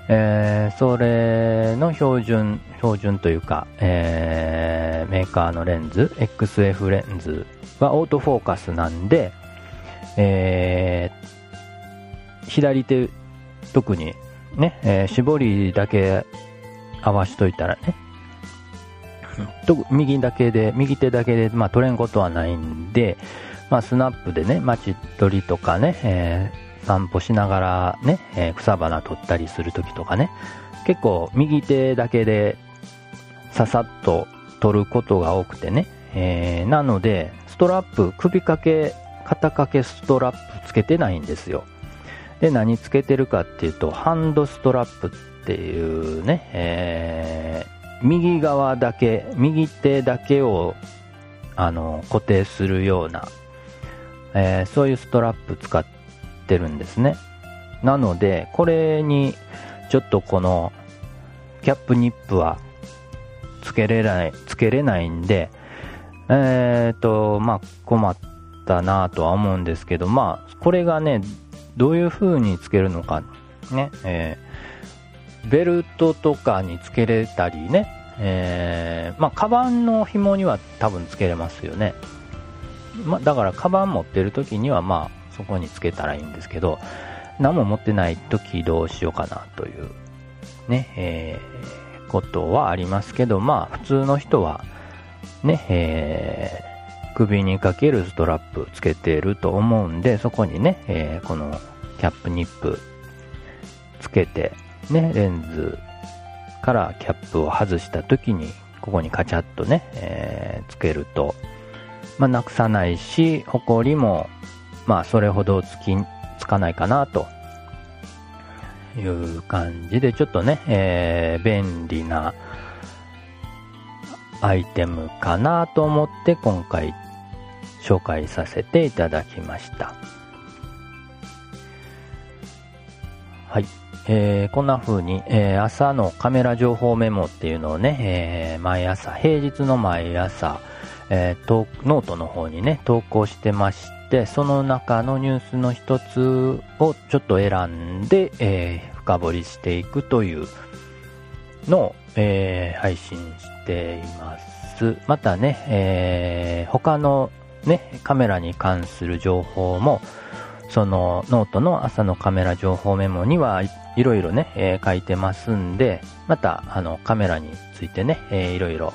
[SPEAKER 1] えー、それの標準、標準というか、えー、メーカーのレンズ、XF レンズはオートフォーカスなんで、えー、左手、特にね、え、絞りだけ合わしといたらね、右だけで、右手だけで、まあ、取れんことはないんで、まあ、スナップでね、街取りとかね、えー、散歩しながらね、えー、草花取ったりするときとかね、結構右手だけでささっと取ることが多くてね、えー、なので、ストラップ、首掛け、肩掛けストラップつけてないんですよ。で、何つけてるかっていうと、ハンドストラップっていうね、えー、右側だけ、右手だけを、あの、固定するような、えー、そういうストラップ使ってるんですね。なので、これに、ちょっとこの、キャップニップは、つけれない、つけれないんで、えっ、ー、と、まあ、困ったなとは思うんですけど、まあ、これがね、どういう風につけるのか、ね、えー、ベルトとかにつけれたりね、えー、まあ、カバンの紐には多分つけれますよね。ま、だから、カバン持ってる時には、まあ、そこにつけたらいいんですけど、何も持ってない時どうしようかなという、ね、えー、ことはありますけど、まあ、普通の人は、ね、えー、首にかけるストラップつけてると思うんで、そこにね、えー、このキャップニップつけて、ね、レンズからキャップを外した時に、ここにカチャッとね、えー、つけると、まあ、なくさないし、ホコリも、まあ、それほどつき、つかないかな、という感じで、ちょっとね、えー、便利なアイテムかなと思って今回紹介させていただきました。はい。えー、こんな風に、えー、朝のカメラ情報メモっていうのをね、えー、毎朝、平日の毎朝、えー、ノートの方にね、投稿してまして、その中のニュースの一つをちょっと選んで、えー、深掘りしていくというのを、えー、配信しています。またね、えー、他のね、カメラに関する情報も、そのノートの朝のカメラ情報メモにはいろいろね、えー、書いてますんで、またあのカメラについてね、えー、いろいろ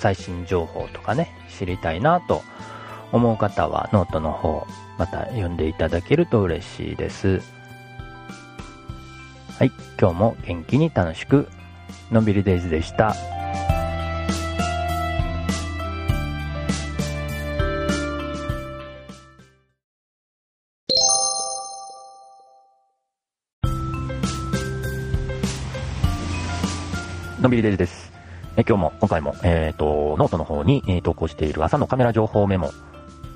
[SPEAKER 1] 最新情報とかね、知りたいなと思う方はノートの方、また読んでいただけると嬉しいです。はい、今日も元気に楽しく、のんびりデイズでした。のんびりデイズです。え今日も、今回も、えっ、ー、と、ノートの方に、えー、投稿している朝のカメラ情報メモ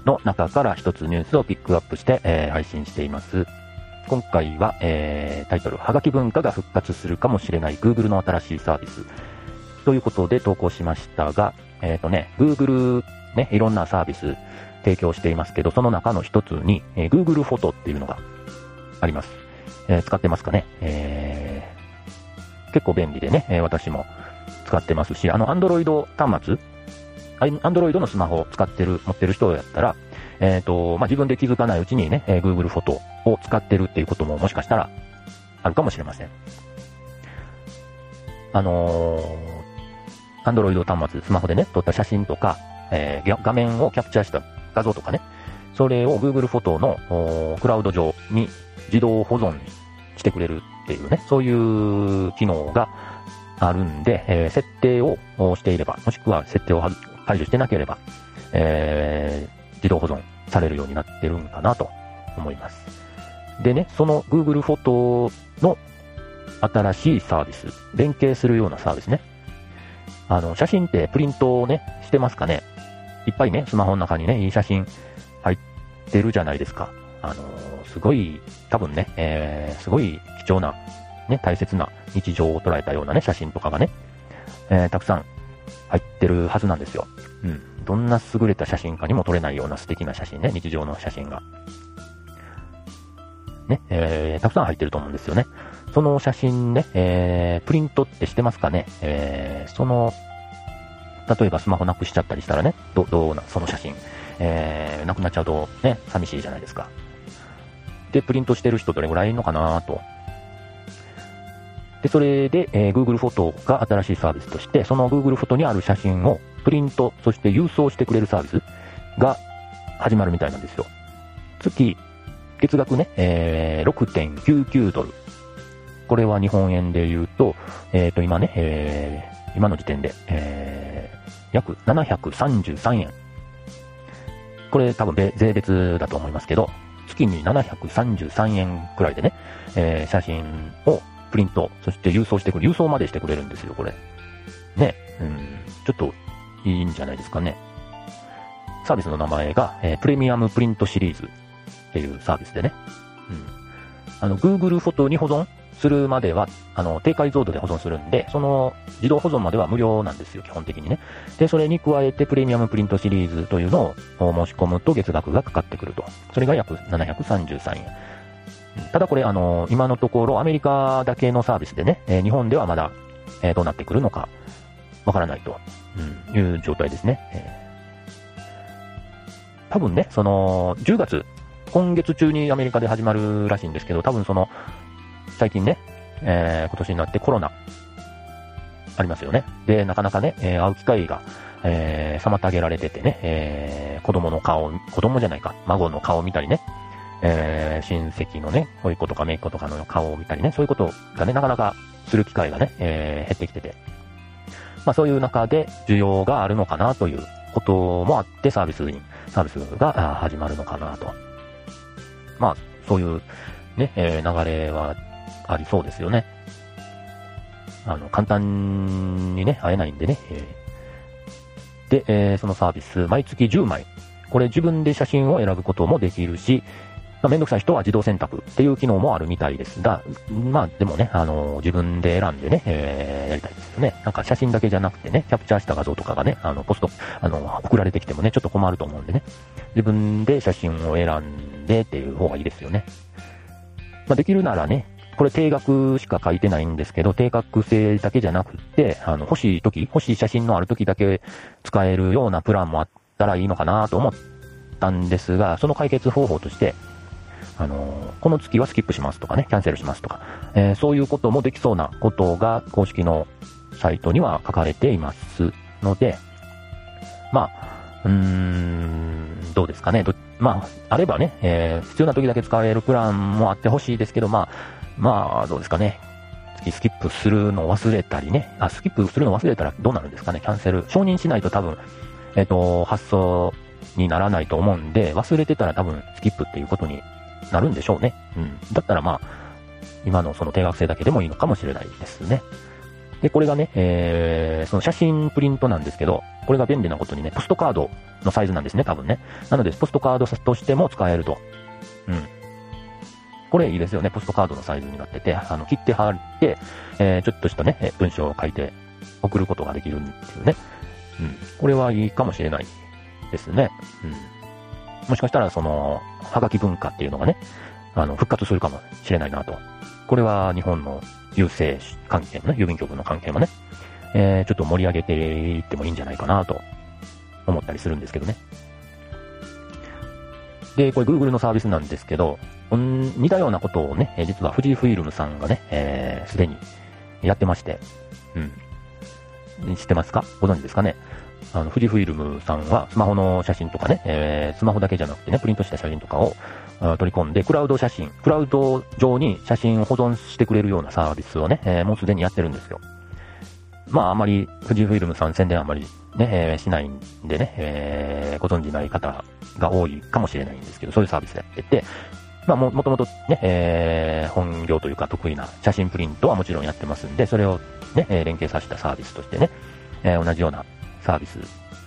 [SPEAKER 1] の中から一つニュースをピックアップして、えー、配信しています。今回は、えー、タイトル、はがき文化が復活するかもしれない Google の新しいサービス。ということで投稿しましたが、えっ、ー、とね、Google ね、いろんなサービス提供していますけど、その中の一つに、えー、Google フォトっていうのがあります。えー、使ってますかね？えー結構便利でね、え、私も使ってますし、あの、アンドロイド端末、アンドロイドのスマホを使ってる、持ってる人やったら、えっ、ー、と、まあ、自分で気づかないうちにね、えー、Google フォトを使ってるっていうことももしかしたらあるかもしれません。あのー、アンドロイド端末、スマホでね、撮った写真とか、えー、画面をキャプチャーした画像とかね、それを Google フォトのクラウド上に自動保存してくれるっていうね、そういう機能があるんで、えー、設定をしていれば、もしくは設定を解除してなければ、えー、自動保存されるようになってるんかなと
[SPEAKER 2] 思います。でね、その Google フォトの新しいサービス、連携するようなサービスね。あの、写真ってプリントをね、してますかねいっぱいね、スマホの中にね、いい写真入ってるじゃないですか。あのー、すごい、多分ね、えー、すごい貴重な、ね、大切な日常を捉えたようなね、写真とかがね、えー、たくさん入ってるはずなんですよ。うん。どんな優れた写真家にも撮れないような素敵な写真ね、日常の写真が。ね、えー、たくさん入ってると思うんですよね。その写真ね、えー、プリントってしてますかねえー、その、例えばスマホなくしちゃったりしたらね、ど、どうな、その写真、えー、なくなっちゃうとね、寂しいじゃないですか。で、プリントしてる人どれぐらいいるのかなと。で、それで、えー、Google フォトが新しいサービスとして、その Google フォトにある写真をプリント、そして郵送してくれるサービスが始まるみたいなんですよ。月、月額ね、えー、6.99ドル。これは日本円で言うと、えっ、ー、と、今ね、えー、今の時点で、えー、約733円。これ多分税別だと思いますけど、月に733円くらいでね、えー、写真をプリント、そして郵送してくる、郵送までしてくれるんですよ、これ。ね、うん、ちょっといいんじゃないですかね。サービスの名前が、えー、プレミアムプリントシリーズっていうサービスでね。うん。あの、Google フォトに保存するまでは、あの、低解像度で保存するんで、その自動保存までは無料なんですよ、基本的にね。で、それに加えてプレミアムプリントシリーズというのを申し込むと月額がかかってくると。それが約733円。ただこれ、あの、今のところアメリカだけのサービスでね、え、日本ではまだ、え、どうなってくるのか、わからないと、うん、いう状態ですね。えー、多分ね、その、10月、今月中にアメリカで始まるらしいんですけど、多分その、最近ね、えー、今年になってコロナ、ありますよね。で、なかなかね、えー、会う機会が、えー、妨げられててね、えー、子供の顔、子供じゃないか、孫の顔を見たりね、えー、親戚のね、甥っ子とか姪っ子とかの顔を見たりね、そういうことがね、なかなかする機会がね、えー、減ってきてて、まあそういう中で需要があるのかなということもあって、サービスに、サービスが始まるのかなと。まあ、そういうね、えー、流れはありそうですよね。あの、簡単にね、会えないんでね。えー、で、えー、そのサービス、毎月10枚。これ自分で写真を選ぶこともできるし、まあ、めんどくさい人は自動選択っていう機能もあるみたいですが、まあでもね、あのー、自分で選んでね、えー、やりたいですよね。なんか写真だけじゃなくてね、キャプチャーした画像とかがね、あの、ポスト、あの、送られてきてもね、ちょっと困ると思うんでね、自分で写真を選んでっていう方がいいですよね。まあできるならね、これ定額しか書いてないんですけど、定額制だけじゃなくって、あの、欲しい時、欲しい写真のある時だけ使えるようなプランもあったらいいのかなと思ったんですが、その解決方法として、あのこの月はスキップしますとかね、キャンセルしますとか、えー、そういうこともできそうなことが公式のサイトには書かれていますので、まあ、うーん、どうですかね。まあ、あればね、えー、必要な時だけ使えるプランもあってほしいですけど、まあ、まあ、どうですかね。月スキップするの忘れたりね。あ、スキップするの忘れたらどうなるんですかね。キャンセル。承認しないと多分、えっ、ー、と、発送にならないと思うんで、忘れてたら多分スキップっていうことになるんでしょうね。うん。だったらまあ、今のその定額制だけでもいいのかもしれないですね。で、これがね、えー、その写真プリントなんですけど、これが便利なことにね、ポストカードのサイズなんですね、多分ね。なので、ポストカードとしても使えると。うん。これいいですよね。ポストカードのサイズになってて、あの、切って貼って、えー、ちょっとしたね、文章を書いて送ることができるっていうね。うん。これはいいかもしれないですね。うん。もしかしたら、その、はがき文化っていうのがね、あの、復活するかもしれないなと。これは日本の郵政関係のね、郵便局の関係もね、えー、ちょっと盛り上げていってもいいんじゃないかなと思ったりするんですけどね。で、これ Google のサービスなんですけど、似たようなことをね、実は富士フイルムさんがね、えー、すでにやってまして、うん。知ってますか？ご存知ですかね？あの、富士フイルムさんはスマホの写真とかね、えー、スマホだけじゃなくてね、プリントした写真とかを取り込んで、クラウド写真、クラウド上に写真を保存してくれるようなサービスをね、えー、もうすでにやってるんですよ。まあ、あまり、富士フイルムさん宣伝あまりね、えー、しないんでね、えー、ご存知ない方が多いかもしれないんですけど、そういうサービスやってて、まあ、も、もともとね、えー、本業というか得意な写真プリントはもちろんやってますんで、それをね、え連携させたサービスとしてね、え同じようなサービス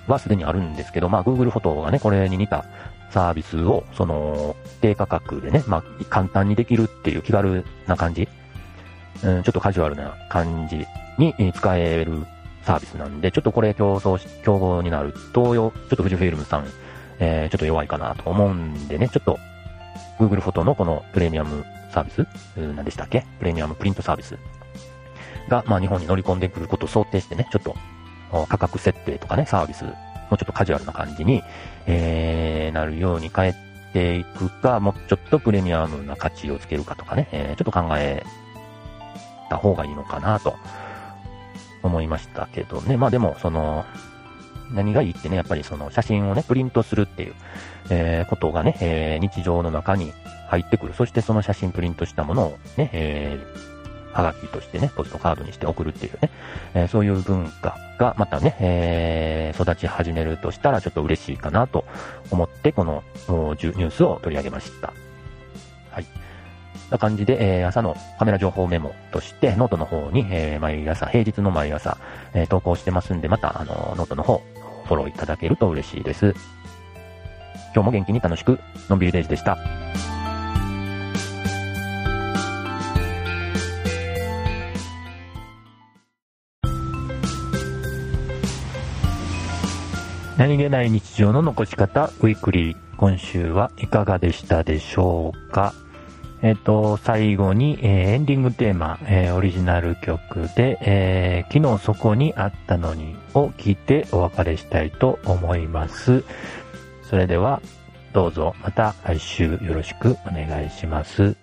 [SPEAKER 2] はすでにあるんですけど、まあ、Google フォトがね、これに似たサービスを、その、低価格でね、まあ、簡単にできるっていう気軽な感じ、うん、ちょっとカジュアルな感じに使えるサービスなんで、ちょっとこれ競争し、競合になると、よちょっと富士フイルムさん、えーちょっと弱いかなと思うんでね、ちょっと、Google フォトのこのプレミアムサービス、うん何でしたっけ？プレミアムプリントサービスが、まあ日本に乗り込んでくることを想定してね、ちょっと、価格設定とかね、サービス、もうちょっとカジュアルな感じに、えー、なるように変えていくか、もうちょっとプレミアムな価値をつけるかとかね、えーちょっと考えた方がいいのかなと思いましたけどね。まあでも、その、何がいいってね、やっぱりその写真をね、プリントするっていう、えーことがね、えー日常の中に入ってくる。そしてその写真プリントしたものをね、えーはがきとしてね、ポストカードにして送るっていうね、えーそういう文化がまたね、えー育ち始めるとしたらちょっと嬉しいかなと思って、このニュースを取り上げました。はい。な感じで、えー朝のカメラ情報メモとして、ノートの方に、えー毎朝、平日の毎朝、えー投稿してますんで、また、あの、ノートの方、フォローいただけると嬉しいです。今日も元気に楽しく、のんびりデイズでした。何気ない日常の残し方、ウィークリー。今週はいかがでしたでしょうか？えっ、と、最後に、えーエンディングテーマ、えーオリジナル曲で、えー昨日そこにあったのにを聞いてお別れしたいと思います。それでは、どうぞまた来週よろしくお願いします。